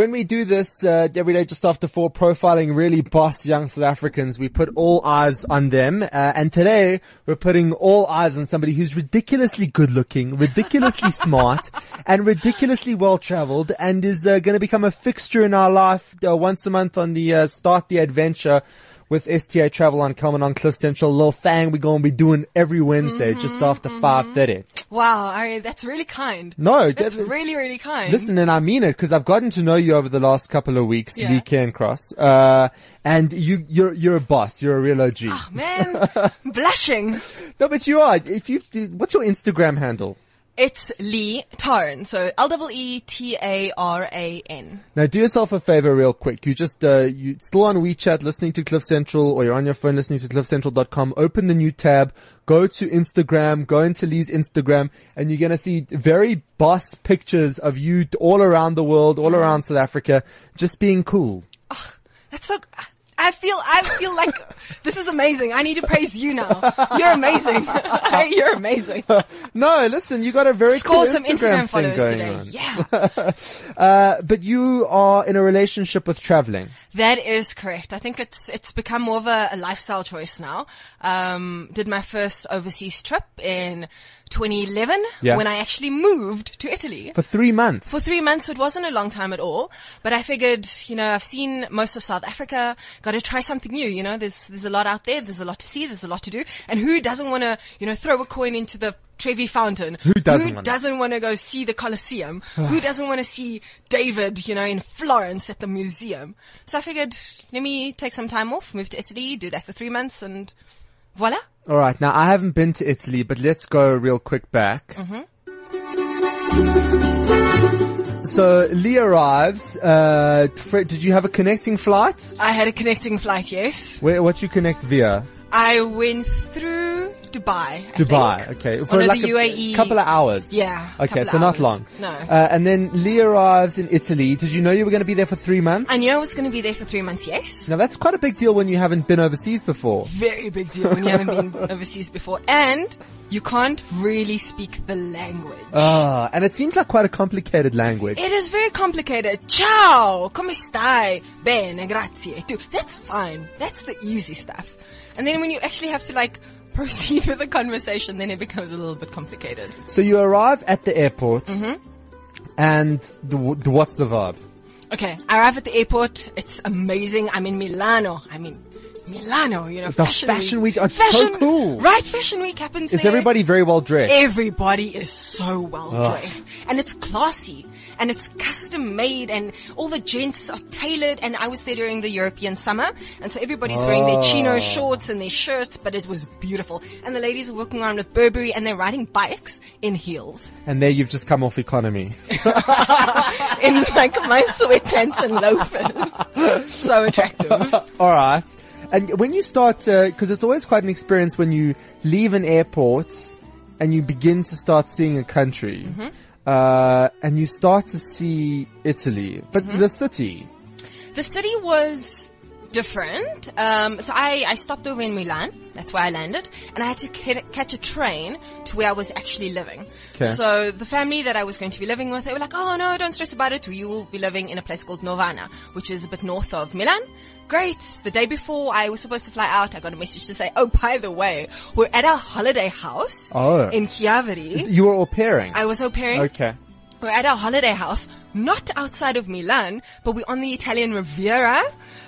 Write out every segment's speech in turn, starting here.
When we do this uh, every day just after four, profiling really boss young South Africans, we put all eyes on them. Uh, and today we're putting all eyes on somebody who's ridiculously good looking, ridiculously smart, and ridiculously well traveled, and is uh, going to become a fixture in our life uh, once a month on the uh, Start the Adventure with STA Travel on coming on Cliff Central. Little thing we're going to be doing every Wednesday Mm-hmm, just after 5.30. Wow, Ari, that's really kind. No, That's that- really, really kind. Listen, and I mean it because I've gotten to know you over the last couple of weeks, Yeah. Lee Cairncross. Uh, and you, you're, you're a boss. You're a real OG. Ah man, blushing. no, but you are. If you, what's your Instagram handle? It's Lee Taran. So L-E-E-T-A-R-A-N. Now do yourself a favor real quick. You just, uh, you still on WeChat listening to Cliff Central or you're on your phone listening to cliffcentral.com. Open the new tab, go to Instagram, go into Lee's Instagram and you're going to see very boss pictures of you all around the world, all around South Africa, just being cool. That's so, I feel, I feel like this is amazing. I need to praise you now. You're amazing. You're amazing. No, listen, you got a very Score cool some Instagram, Instagram followers today. on. Yeah. Uh, but you are in a relationship with traveling. That is correct. I think it's it's become more of a, a lifestyle choice now. Um, did my first overseas trip in 2011 Yeah. when I actually moved to Italy. For three months. For three months, so it wasn't a long time at all, but I figured, you know, I've seen most of South Africa, gotta try something new, you know, there's, there's a lot out there, there's a lot to see, there's a lot to do, and who doesn't wanna, you know, throw a coin into the Trevi Fountain? Who doesn't doesn't wanna go see the Colosseum? who doesn't wanna see David, you know, in Florence at the museum? So I figured, let me take some time off, move to Italy, do that for three months, and voila. All right. Now I haven't been to Italy, but let's go real quick back. So Lee arrives. Uh, Fred, did you have a connecting flight? I had a connecting flight, yes. Where what you connect via? I went through Dubai. I Dubai. think. Okay. One of like the a UAE couple of hours. Yeah, Okay. So not hours. long. No. Uh, and then Lee arrives in Italy. Did you know you were going to be there for three months? I knew I was going to be there for three months, yes. Now that's quite a big deal when you haven't been overseas before. Very big deal when you haven't been overseas before. And you can't really speak the language. Ah, and it seems like quite a complicated language. it is very complicated. Ciao, come stai? Bene, grazie. Dude, that's fine. That's the easy stuff. And then when you actually have to like proceed with the conversation, then it becomes a little bit complicated. So you arrive at the airport, Mm-hmm. and the, the, what's the vibe? Okay, I arrive at the airport. It's amazing. I'm in Milano. I mean, Milano, you know, The fashion, Fashion Week. Oh, it's so cool. Right, fashion week happens Is there. everybody very well dressed? Everybody is so well dressed and it's classy and it's custom made and all the gents are tailored and I was there during the European summer and so everybody's wearing their chino Oh. shorts and their shirts but it was beautiful and the ladies are walking around with Burberry and they're riding bikes in heels and there you've just come off economy. in like my sweatpants and loafers. so attractive. All right. And when you start, because it's always quite an experience when you leave an airport and you begin to start seeing a country, Mm-hmm. uh, and you start to see Italy, but Mm-hmm. the city. The city was different. Um, so I, I stopped over in Milan. That's where I landed. And I had to ca- catch a train to where I was actually living. Okay. So the family that I was going to be living with, they were like, oh no, don't stress about it. You will be living in a place called Novana, which is a bit north of Milan. Great. The day before I was supposed to fly out, I got a message to say, oh, by the way, we're at our holiday house Oh. in Chiavari. You were au pairing. I was au pairing. okay. We're at our holiday house, not outside of Milan, but we're on the Italian Riviera.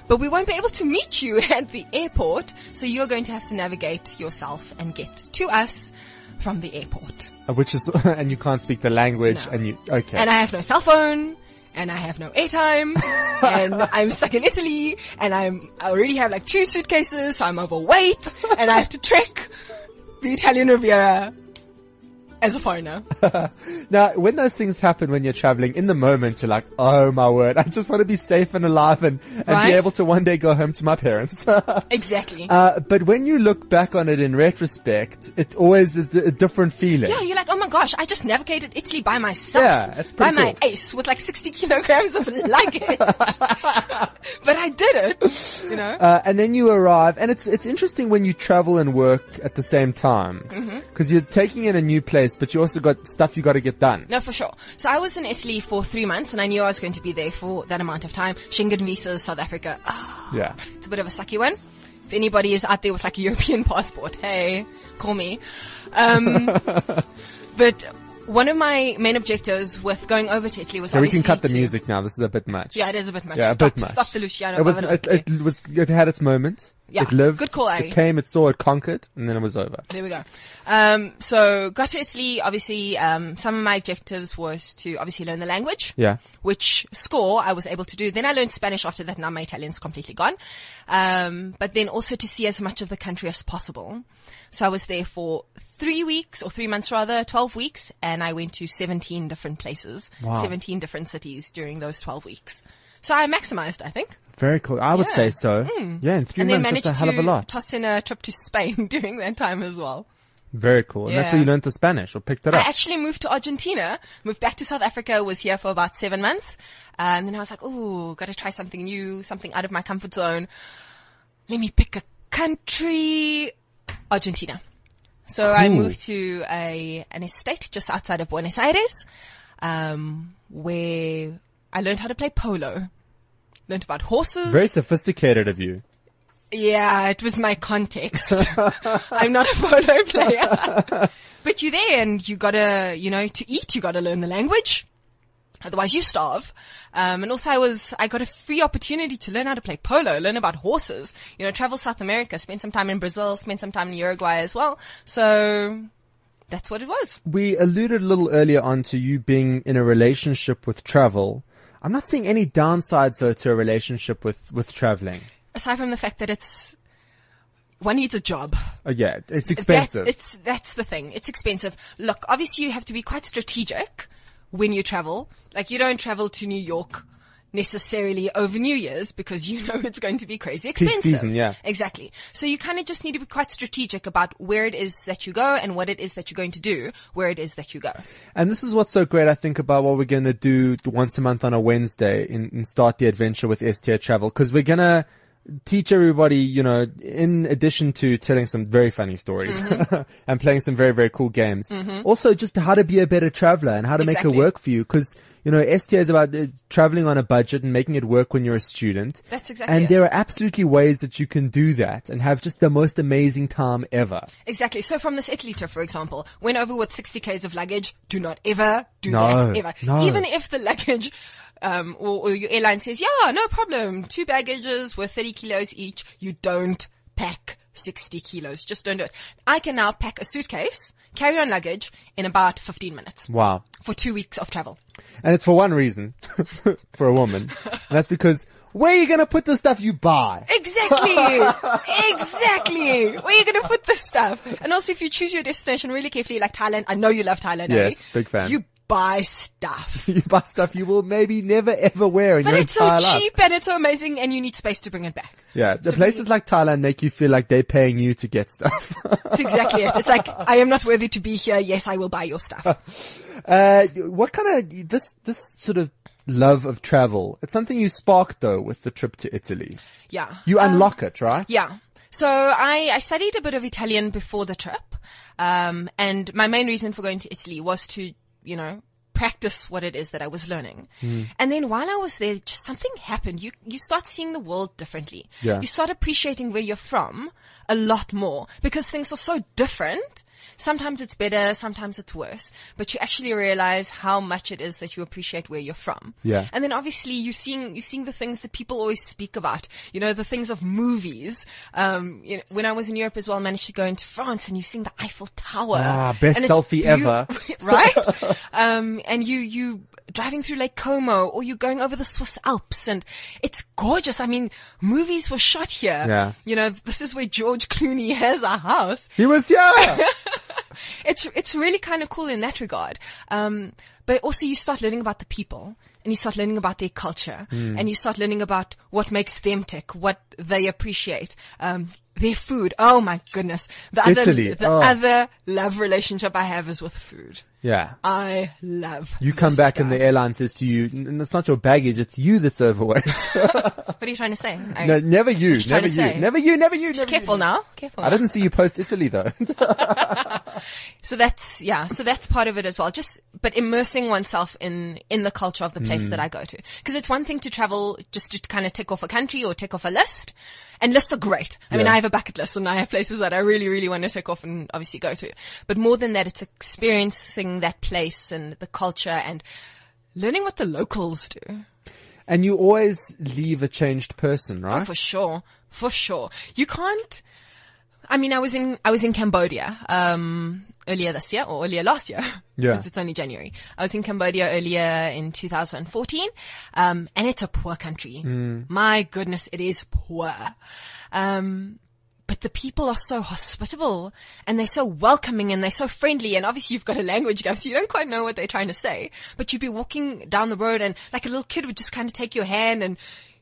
But we won't be able to meet you at the airport, so you're going to have to navigate yourself and get to us from the airport. Uh, Which is, and you can't speak the language, No. and you, okay. And I have no cell phone, and I have no airtime, and I'm stuck in Italy, and I'm, I already have like two suitcases, so I'm overweight, and I have to trek the Italian Riviera as a foreigner. Now, when those things happen when you're traveling, in the moment you're like, oh my word, I just want to be safe and alive and, and be able to one day go home to my parents. Exactly. uh, but when you look back on it in retrospect, it always is a different feeling. Yeah, you're like, oh my gosh, I just navigated Italy by myself. Yeah, it's By pretty my ace with like 60 kilograms of luggage. but I did it. You know? Uh, and then you arrive, and it's it's interesting when you travel and work at the same time Mm-hmm. because you're taking in a new place, but you also got stuff you got to get done. No, for sure. So I was in Italy for three months and I knew I was going to be there for that amount of time. Schengen visas, South Africa. Ah, Yeah, it's a bit of a sucky one. If anybody is out there with like a European passport, hey, call me. Um, but one of my main objectives with going over to Italy was so we can cut the to- music now. This is a bit much. Yeah, it is a bit much. Yeah, a stop, bit much. Stop the Luciano. It was it, Pavarotti. it was it had its moment. Yeah, it lived. good call, It came, it saw, it conquered, and then it was over. There we go. Um, so got to Italy. Obviously, um, some of my objectives was to obviously learn the language. Yeah. Which score I was able to do. Then I learned Spanish after that. Now my Italian's completely gone. Um, but then also to see as much of the country as possible. So I was there for three weeks or three months rather, 12 weeks. And I went to 17 different places, Wow. 17 different cities during those 12 weeks. So I maximized, I think. Very cool. I would Yeah. say so. Mm. Yeah, in three and months, that's a hell of a lot. toss in a trip to Spain during that time as well. Very cool. And that's where you learned the Spanish or picked it up. I actually moved to Argentina, moved back to South Africa, was here for about seven months. And then I was like, oh, gotta try something new, something out of my comfort zone. Let me pick a country. Argentina. So I moved to a, an estate just outside of Buenos Aires, um, where I learned how to play polo. Learned about horses. Very sophisticated of you. Yeah, it was my context. I'm not a polo player. but you're there and you gotta, you know, to eat, you gotta learn the language. Otherwise you starve. Um, and also I was, I got a free opportunity to learn how to play polo, learn about horses, you know, travel South America, spend some time in Brazil, spend some time in Uruguay as well. So that's what it was. We alluded a little earlier on to you being in a relationship with travel. I'm not seeing any downsides though to a relationship with, with traveling. Aside from the fact that it's, one needs a job. Oh yeah, it's expensive. That, it's that's the thing. It's expensive. Look, obviously you have to be quite strategic when you travel. Like you don't travel to New York necessarily over New Year's because you know it's going to be crazy expensive. season, yeah. Exactly. So you kind of just need to be quite strategic about where it is that you go and what it is that you're going to do where it is that you go. And this is what's so great, I think, about what we're going to do once a month on a Wednesday and, start the adventure with STA Travel. Cause we're going to teach everybody, you know, in addition to telling some very funny stories Mm-hmm. and playing some very, very cool games, also just how to be a better traveler and how to make it work for you. Cause, you know, STA is about uh, traveling on a budget and making it work when you're a student. That's exactly And it. there are absolutely ways that you can do that and have just the most amazing time ever. Exactly. So from this Italy trip, for example, went over with 60 k's of luggage. Do not ever do No, that ever. no. Even if the luggage, um, or, or your airline says, yeah, no problem. Two baggages with 30 kilos each. You don't pack 60 kilos. Just don't do it. I can now pack a suitcase, carry on luggage in about 15 minutes Wow. for two weeks of travel. And it's for one reason, for a woman. And that's because where are you going to put the stuff you buy? Exactly. exactly. Where are you going to put the stuff? And also if you choose your destination really carefully, like Thailand, I know you love Thailand. eh? Yes, big fan. You buy stuff. You buy stuff you will maybe never ever wear in But your it's so entire life. cheap and it's so amazing and you need space to bring it back. Yeah, the So places like Thailand make you feel like they're paying you to get stuff. That's exactly it. It's like, I am not worthy to be here. Yes, I will buy your stuff. uh, what kind of this this sort of love of travel? It's something you sparked though with the trip to Italy. Yeah. You unlock it, right? Yeah. So I, I studied a bit of Italian before the trip. Um, and my main reason for going to Italy was to, you know, practice what it is that I was learning. Hmm. And then while I was there, just something happened. You, you start seeing the world differently. Yeah. You start appreciating where you're from a lot more because things are so different. Sometimes it's better, sometimes it's worse, but you actually realize how much it is that you appreciate where you're from. Yeah. And then obviously you're seeing, you're seeing the things that people always speak about, you know, the things of movies. Um, you know, when I was in Europe as well, I managed to go into France and you seeing the Eiffel Tower. Ah, best selfie ever. right? um, and you, you driving through Lake Como or you're going over the Swiss Alps and it's gorgeous. I mean, movies were shot here. Yeah. You know, this is where George Clooney has a house He was here. it's it's really kind of cool in that regard. Um, but also you start learning about the people and you start learning about their culture and you start learning about what makes them tick, what they appreciate, um, their food. Oh my goodness. The Italy, other, the oh. other love relationship I have is with food. Yeah. I love. You come this back and the airline says to you, "N- it's not your baggage, it's you that's overweight. What are you trying to say? I- no, never you, Just trying never you, say. never you, never you, just never careful you. now. Careful. I now. didn't see you post Italy though. So that's yeah. So that's part of it as well. Just but immersing oneself in in the culture of the place mm. that I go to. Because it's one thing to travel just to kind of tick off a country or tick off a list, and lists are great. I mean, I have a bucket list and I have places that I really really want to take off and obviously go to. But more than that, it's experiencing that place and the culture and learning what the locals do. and you always leave a changed person, right? Oh, for sure. For sure. You can't, I mean, I was in, I was in Cambodia, um, earlier this year or earlier last year. Yeah. Because it's only January. I was in Cambodia earlier in 2014. Um, and it's a poor country. My goodness, it is poor. Um, but the people are so hospitable and they're so welcoming and they're so friendly. And obviously you've got a language gap, so you don't quite know what they're trying to say. But you'd be walking down the road and like a little kid would just kind of take your hand and,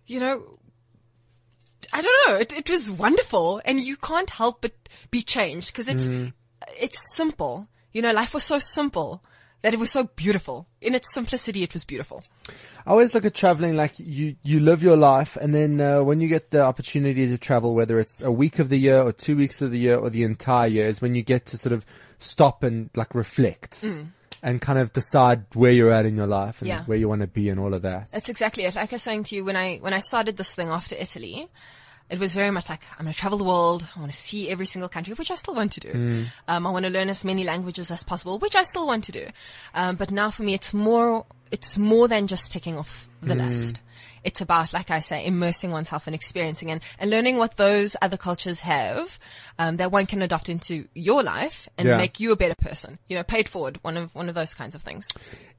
you know, I don't know. It, it was wonderful, and you can't help but be changed because it's it's simple. You know, life was so simple that it was so beautiful. In its simplicity, it was beautiful. I always look at traveling like you, you live your life and then uh, when you get the opportunity to travel, whether it's a week of the year or two weeks of the year or the entire year is when you get to sort of stop and like reflect and kind of decide where you're at in your life and Yeah. where you want to be and all of that. That's exactly it. Like I was saying to you, when I when I started this thing after Italy, it was very much like I'm going to travel the world. I want to see every single country, which I still want to do. Um, I want to learn as many languages as possible, which I still want to do. Um, but now for me, it's more it's more than just ticking off the list. It's about, like I say, immersing oneself and experiencing and, and learning what those other cultures have um, that one can adopt into your life and Yeah. make you a better person. You know, paid forward, one of one of those kinds of things.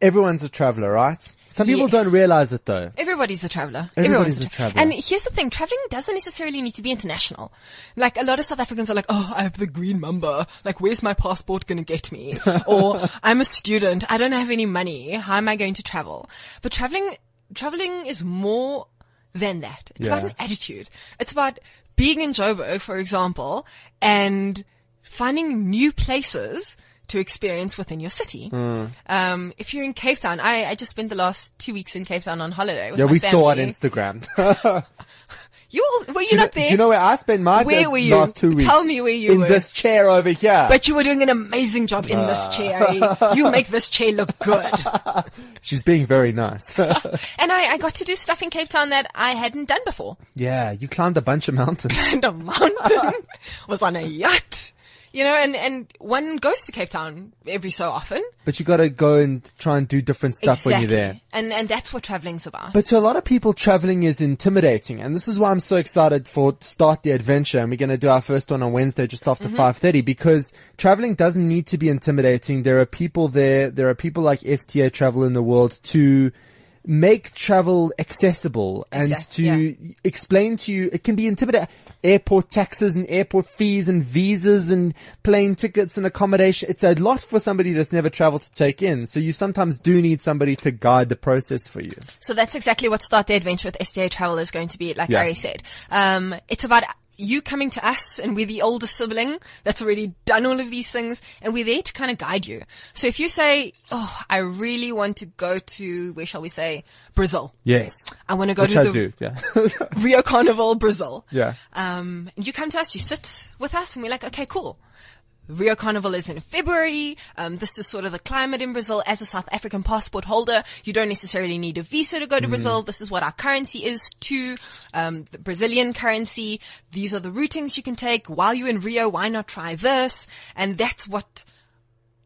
Everyone's a traveler, right? Some people Yes. don't realize it though. Everybody's a traveler. Everybody's Everyone's a traveler. And here's the thing, traveling doesn't necessarily need to be international. Like a lot of South Africans are like, oh, I have the green mamba. Like, where's my passport gonna get me? or I'm a student. I don't have any money. How am I going to travel? But traveling, traveling is more than that. It's about an attitude. It's about being in Joburg, for example, and finding new places to experience within your city. Hmm. Um, if you're in Cape Town, I, I just spent the last two weeks in Cape Town on holiday. Yeah, we saw on family. Instagram. You all, were you you know, not there? do you know where I spent my Where the were you? last two weeks? Tell me where you in were. this chair over here. but you were doing an amazing job in this Ah. chair. You make this chair look good. She's being very nice. And I, I got to do stuff in Cape Town that I hadn't done before. yeah, you climbed a bunch of mountains. And a mountain was on a yacht. You know, and, and one goes to Cape Town every so often. But you gotta go and try and do different stuff when you're there. And, and that's what traveling's about. But to a lot of people, traveling is intimidating, and this is why I'm so excited for start the adventure. And we're going to do our first one on Wednesday, just after Mm-hmm. 5:30, because traveling doesn't need to be intimidating. There are people there. There are people like STA Travel in the world to make travel accessible and Exact- to yeah. explain to you. It can be intimidating. Airport taxes and airport fees and visas and plane tickets and accommodation. It's a lot for somebody that's never traveled to take in. So you sometimes do need somebody to guide the process for you. So that's exactly what Start the Adventure with STA Travel is going to be, like Yeah. Ari said. Um, it's about you coming to us and we're the older sibling that's already done all of these things and we're there to kind of guide you. So if you say, oh, I really want to go to, where shall we say, Brazil. Yes. I want to go Which to I the do, yeah. Rio Carnival, Brazil. Yeah. Um, and you come to us, you sit with us and we're like, okay, cool. Rio Carnival is in February. Um, this is sort of the climate in Brazil. As a South African passport holder, you don't necessarily need a visa to go to Brazil. This is what our currency is to um, the Brazilian currency. These are the routings you can take. While you're in Rio, why not try this? And that's what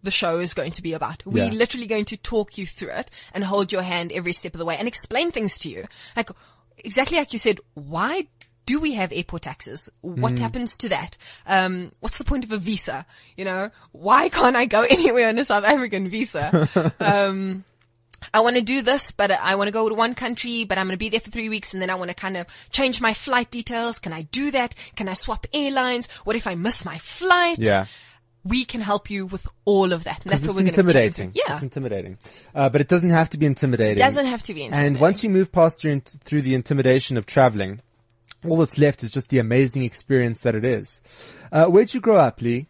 the show is going to be about. We're Yeah. literally going to talk you through it and hold your hand every step of the way and explain things to you. Like, exactly like you said, why do we have airport taxes? What happens to that? Um, what's the point of a visa? You know, why can't I go anywhere on a South African visa? um, I want to do this, but I want to go to one country, but I'm going to be there for three weeks and then I want to kind of change my flight details. Can I do that? Can I swap airlines? What if I miss my flight? Yeah. We can help you with all of that. And that's what we're going to intimidating. Yeah. It's intimidating. Uh, but it doesn't have to be intimidating. Doesn't have to be intimidating. And once you move past through, through the intimidation of traveling, all that's left is just the amazing experience that it is. Uh, where'd you grow up, Lee?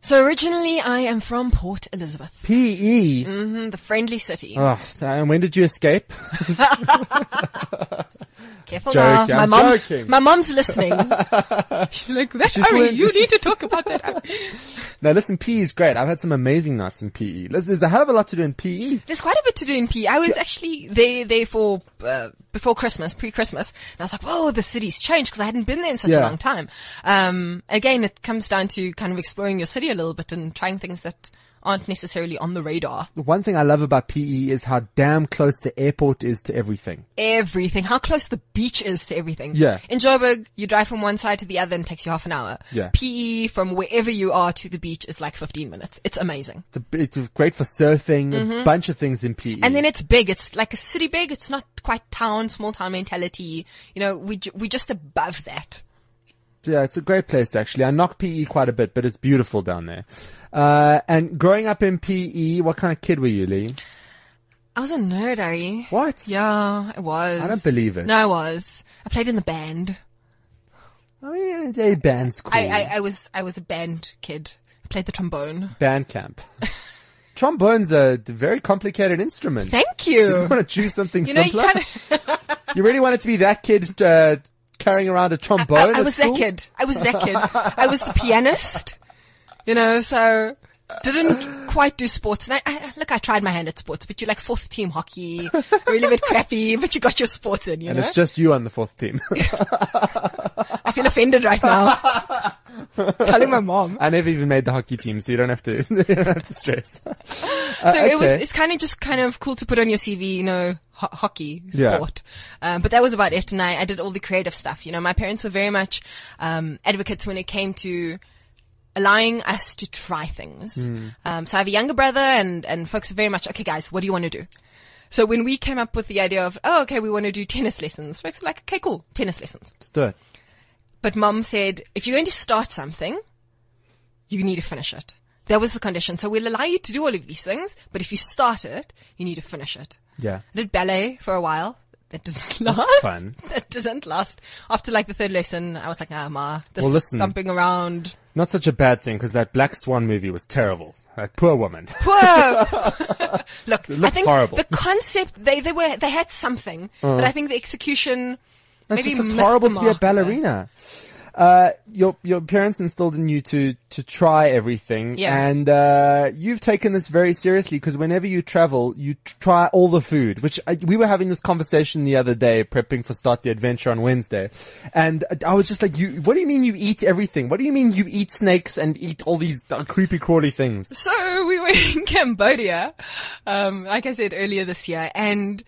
So originally I am from Port Elizabeth, PE. mm, the friendly city. Oh, and when did you escape? Careful joking, now. My I'm mom, joking. my mom's listening. She's like, that She's doing- you need to talk about that. now listen, PE is great. I've had some amazing nights in PE. There's there's a hell of a lot to do in. PE. There's quite a bit to do in P. I was actually there, there for, uh, before Christmas, pre-Christmas. And I was like, whoa, the city's changed because I hadn't been there in such Yeah. a long time. Um, again, it comes down to kind of exploring your city a little bit and trying things that aren't necessarily on the radar. The one thing I love about PE is how damn close the airport is to everything. Everything. How close the beach is to everything. Yeah. In Joburg, you drive from one side to the other and it takes you half an hour. Yeah. PE from wherever you are to the beach is like 15 minutes. It's amazing. It's, a, it's great for surfing, a mm-hmm. bunch of things in PE. And then it's big. It's like a city big. It's not quite town, small town mentality. You know, we, ju- we just above that. Yeah, it's a great place actually. I knock PE quite a bit, but it's beautiful down there. Uh, and growing up in PE, what kind of kid were you, Lee? I was a nerd, are you? What? Yeah, I was. I don't believe it. No, I was. I played in the band. I mean, a band's cool. I, I, I was, I was a band kid. I played the trombone. Band camp. Trombone's a very complicated instrument. Thank you you. want to choose something You know, you simpler? kind of, You really wanted to be that kid uh, carrying around a trombone? I, I at was school? that kid. I was that kid. I was the pianist. You know, so didn't quite do sports. And I, I look, I tried my hand at sports, but you're like fourth team hockey, really bit crappy, but you got your sports in. You know. And know, it's just you on the fourth team. I feel offended right now. Telling my mom. I never even made the hockey team, so you don't have to. you don't have to stress. Uh, So it was, it's kind of just kind of cool to put on your CV, you know, ho- hockey, Yeah. sport. Um, but that was about it. And I, I did all the creative stuff. You know, my parents were very much, um, advocates when it came to allowing us to try things. Hmm. Um, so I have a younger brother and, and folks are very much, okay guys, what do you want to do? So when we came up with the idea of, oh, okay, we want to do tennis lessons, folks were like, okay, cool, tennis lessons. Let's do it. But mom said, if you're going to start something, you need to finish it. That was the condition. So we'll allow you to do all of these things, but if you start it, you need to finish it. Yeah. I did ballet for a while. That didn't last. fun. That didn't last. After like the third lesson, I was like, ah, ma, this Well, listen. stomping around. Not such a bad thing, because that Black Swan movie was terrible. That poor woman. Whoa! Look, I think horrible. the concept, they, they were, they had something, but I think the execution, maybe just looks horrible to be a ballerina. there. Uh, your your parents instilled in you to to try everything, Yeah. and uh, you've taken this very seriously because whenever you travel, you try all the food. Which I, we were having this conversation the other day, prepping for Start the Adventure on Wednesday, and I was just like, "You, what do you mean you eat everything? What do you mean you eat snakes and eat all these uh, creepy crawly things?" So we were in Cambodia, um, like I said earlier this year, and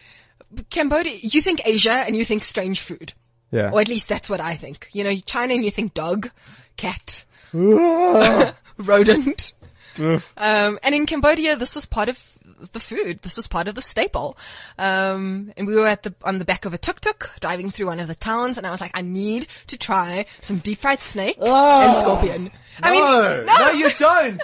Cambodia, you think Asia and you think strange food. Yeah. Or at least that's what I think. You know, China and you think dog, cat, rodent. Um, and in Cambodia, this was part of the food. This was part of the staple. Um, and we were at the, on the back of a tuk-tuk driving through one of the towns and I was like, I need to try some deep fried snake and scorpion. I mean, no, no, you don't.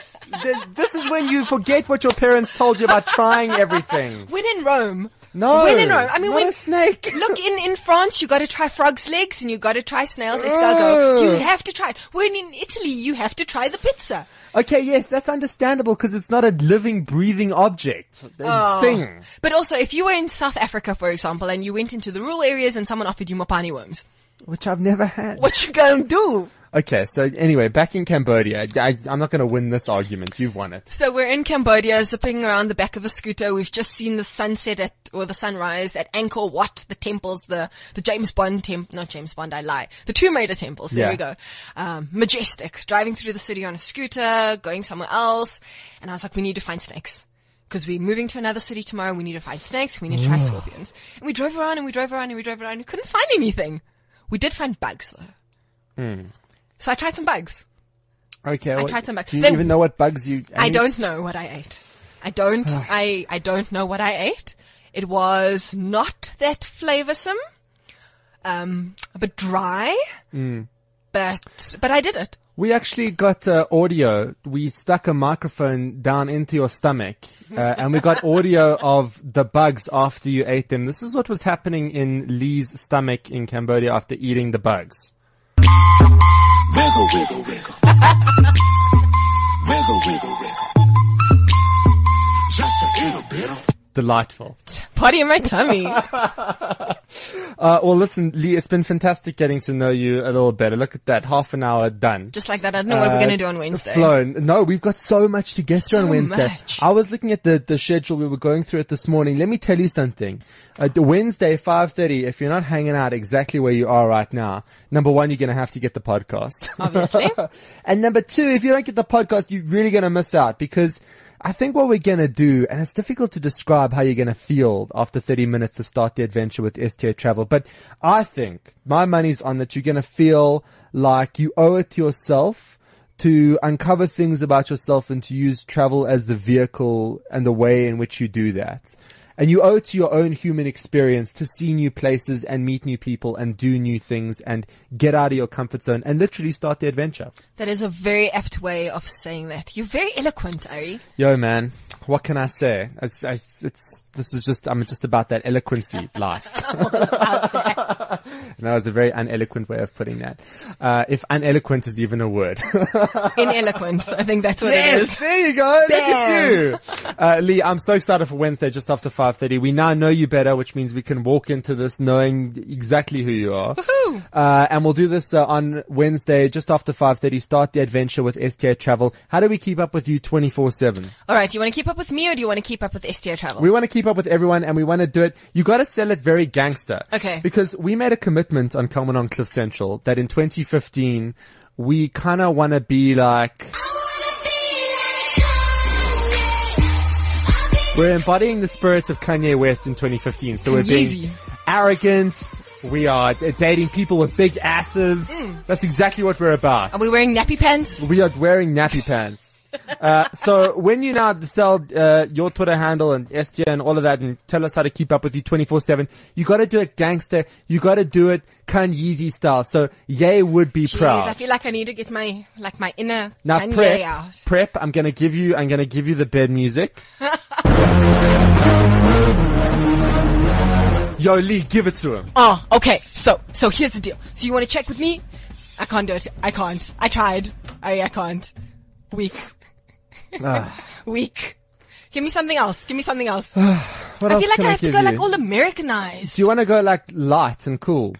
This is when you forget what your parents told you about trying everything. when in Rome. No, When in Rome. I mean, not when, a snake. Look, in, in France, you gotta try frog's legs and you gotta try snail's escargot. You oh. have to try it. When in Italy, you have to try the pizza. Okay, yes, that's understandable because it's not a living, breathing object Oh. thing. But also, if you were in South Africa, for example, and you went into the rural areas and someone offered you mopani worms, Which I've never had. what you gonna do? Okay, so anyway, back in Cambodia, I, I'm not going to win this argument. You've won it. So we're in Cambodia, zipping around the back of a scooter. We've just seen the sunset at, or the sunrise at Angkor Wat, the temples, the, the James Bond temple, not James Bond, I lie. The Tomb Raider temples, there Yeah. we go. Um, majestic, driving through the city on a scooter, going somewhere else. And I was like, we need to find snakes. Because we're moving to another city tomorrow, we need to find snakes, we need to try scorpions. And we drove around and we drove around and we drove around and we couldn't find anything. We did find bugs though. So I tried some bugs. Okay, I what- tried some bugs. Do you Then- even know what bugs you? I don't know what I ate. I don't, I, I don't know what I ate. It was not that flavorsome. Um, a bit dry. Mm. But, but I did it. We actually got uh, audio. We stuck a microphone down into your stomach, uh, and we got audio of the bugs after you ate them. This is what was happening in Lee's stomach in Cambodia after eating the bugs. Wiggle, wiggle, wiggle. wiggle, wiggle, wiggle. Just a little bit of Delightful. Party in my tummy. Uh, well, listen, Lee, it's been fantastic getting to know you a little better. Look at that, half an hour done. Just like that. I don't know what we're Uh, going to do on Wednesday. Flown. No, we've got so much to get So to on Wednesday. much. I was looking at the, the schedule. We were going through it this morning. Let me tell you something. Uh, Wednesday, 5.30, if you're not hanging out exactly where you are right now, number one, you're going to have to get the podcast. Obviously. and number two, if you don't get the podcast, you're really going to miss out because I think what we're to do, and it's difficult to describe how you're to feel after 30 minutes of Start the Adventure with STA Travel, but I think my money's on that you're to feel like you owe it to yourself to uncover things about yourself and to use travel as the vehicle and the way in which you do that. And you owe it to your own human experience to see new places and meet new people and do new things and get out of your comfort zone and literally start the adventure. That is a very apt way of saying that. You're very eloquent, Ari. Yo, man, what can I say? It's, it's, it's this is just, I'm just about that eloquency life. That was a very uneloquent way of putting that. Uh, if uneloquent is even a word. Ineloquent. I think that's what it is. there you go. Look at you. Uh, Lee, I'm so excited for Wednesday just after 5.30. We now know you better, which means we can walk into this knowing exactly who you are. Uh, and we'll do this uh, on Wednesday just after 5.30. Start the adventure with STA Travel. How do we keep up with you 24-7? All right. Do you want to keep up with me or do you want to keep up with STA Travel? We want to keep up with everyone and we want to do it. You got to sell it very gangster. Okay. Because we made a commitment on Common on Cliff Central that in 2015 we kind of want to be like we're embodying the spirits of Kanye West in 2015. So we're being arrogant. We are dating people with big asses. That's exactly what we're about. Mm. Are we wearing nappy pants? We are wearing nappy pants. Uh, so when you now sell uh, your Twitter handle and STN and all of that, and tell us how to keep up with you twenty four seven, you got to do it gangster. You got to do it Kanye style. So Ye would be Jeez, proud. I feel like I need to get my, like my inner now Kanye prep, out. prep. I'm gonna give you. I'm gonna give you the bed music. Yo, Lee, give it to him. Oh, okay. So, so here's the deal. So you want to check with me? I can't do it. I can't. I tried. I, I can't. Weak. Ah. Weak. Give me something else. Give me something else. What I else feel like I I have to go you? like all Americanized. do you want to go like light and cool?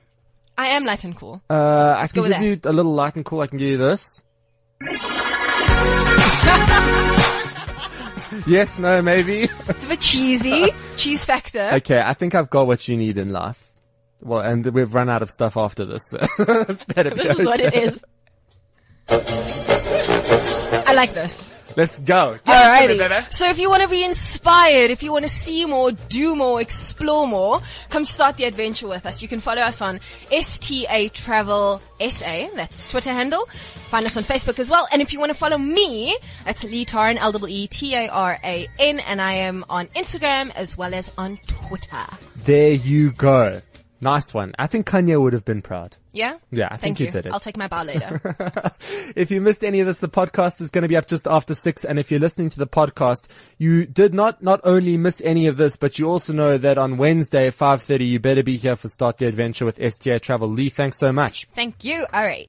I am light and cool. Uh, I can give you a little light and cool. I can give you this. yes, no, maybe. It's a bit cheesy. Cheese factor. okay, I think I've got what you need in life. Well, and we've run out of stuff after this. So it's better. be This is what it is. Like this. Let's go. Get it, baby. Alrighty. So if you want to be inspired, if you want to see more, do more, explore more, come start the adventure with us. You can follow us on STA Travel SA. That's Twitter handle. Find us on Facebook as well. And if you want to follow me, that's Lee Taran, L-E-E-T-A-R-A-N. And I am on Instagram as well as on Twitter. There you go. Nice one. I think Kanye would have been proud. Yeah? Yeah, I Thank think you you. did it. I'll take my bow later. If you missed any of this, the podcast is going to be up just after six. And if you're listening to the podcast, you did not not only miss any of this, but you also know that on Wednesday, at 5.30, you better be here for Start the Adventure with STA Travel. Lee, thanks so much. Thank you. Alright.